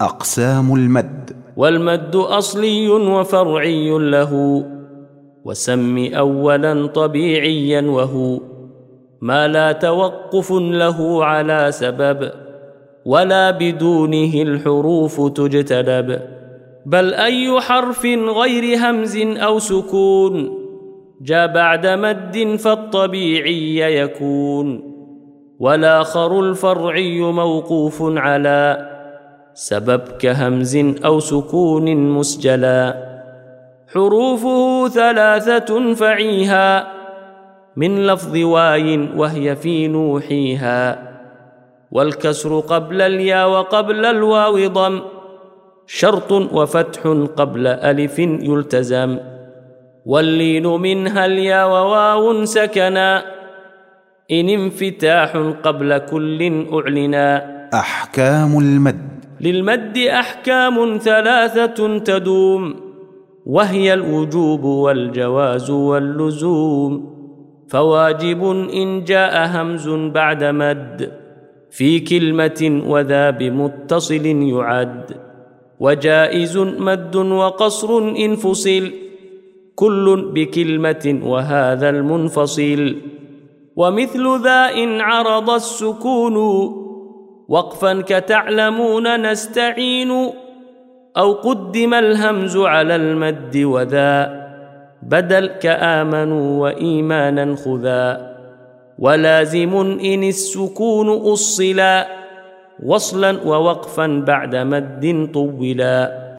أقسام المد. والمد أصلي وفرعي له وسم أولا طبيعيا وهو ما لا توقف له على سبب ولا بدونه الحروف تجتلب بل أي حرف غير همز أو سكون جاء بعد مد فالطبيعي يكون. والآخر الفرعي موقوف على سبب كهمز أو سكون مسجلا. حروفه ثلاثة فعيها من لفظ واي وهي في نوحيها. والكسر قبل اليا وقبل الواو ضم شرط وفتح قبل ألف يلتزم. واللين منها اليا وواو سكنا إن انفتاح قبل كل أعلنا. أحكام المد. للمد أحكام ثلاثة تدوم وهي الوجوب والجواز واللزوم. فواجب إن جاء همز بعد مد في كلمة وذا بمتصل يعد. وجائز مد وقصر إن فصل كل بكلمة وهذا المنفصل. ومثل ذا إن عرض السكون وقفا كتعلمون نستعين أو قدم الهمز على المد وذا بدل كآمنوا وإيمانا خذا ولازم إن السكون أصلا وصلا ووقفا بعد مد طولا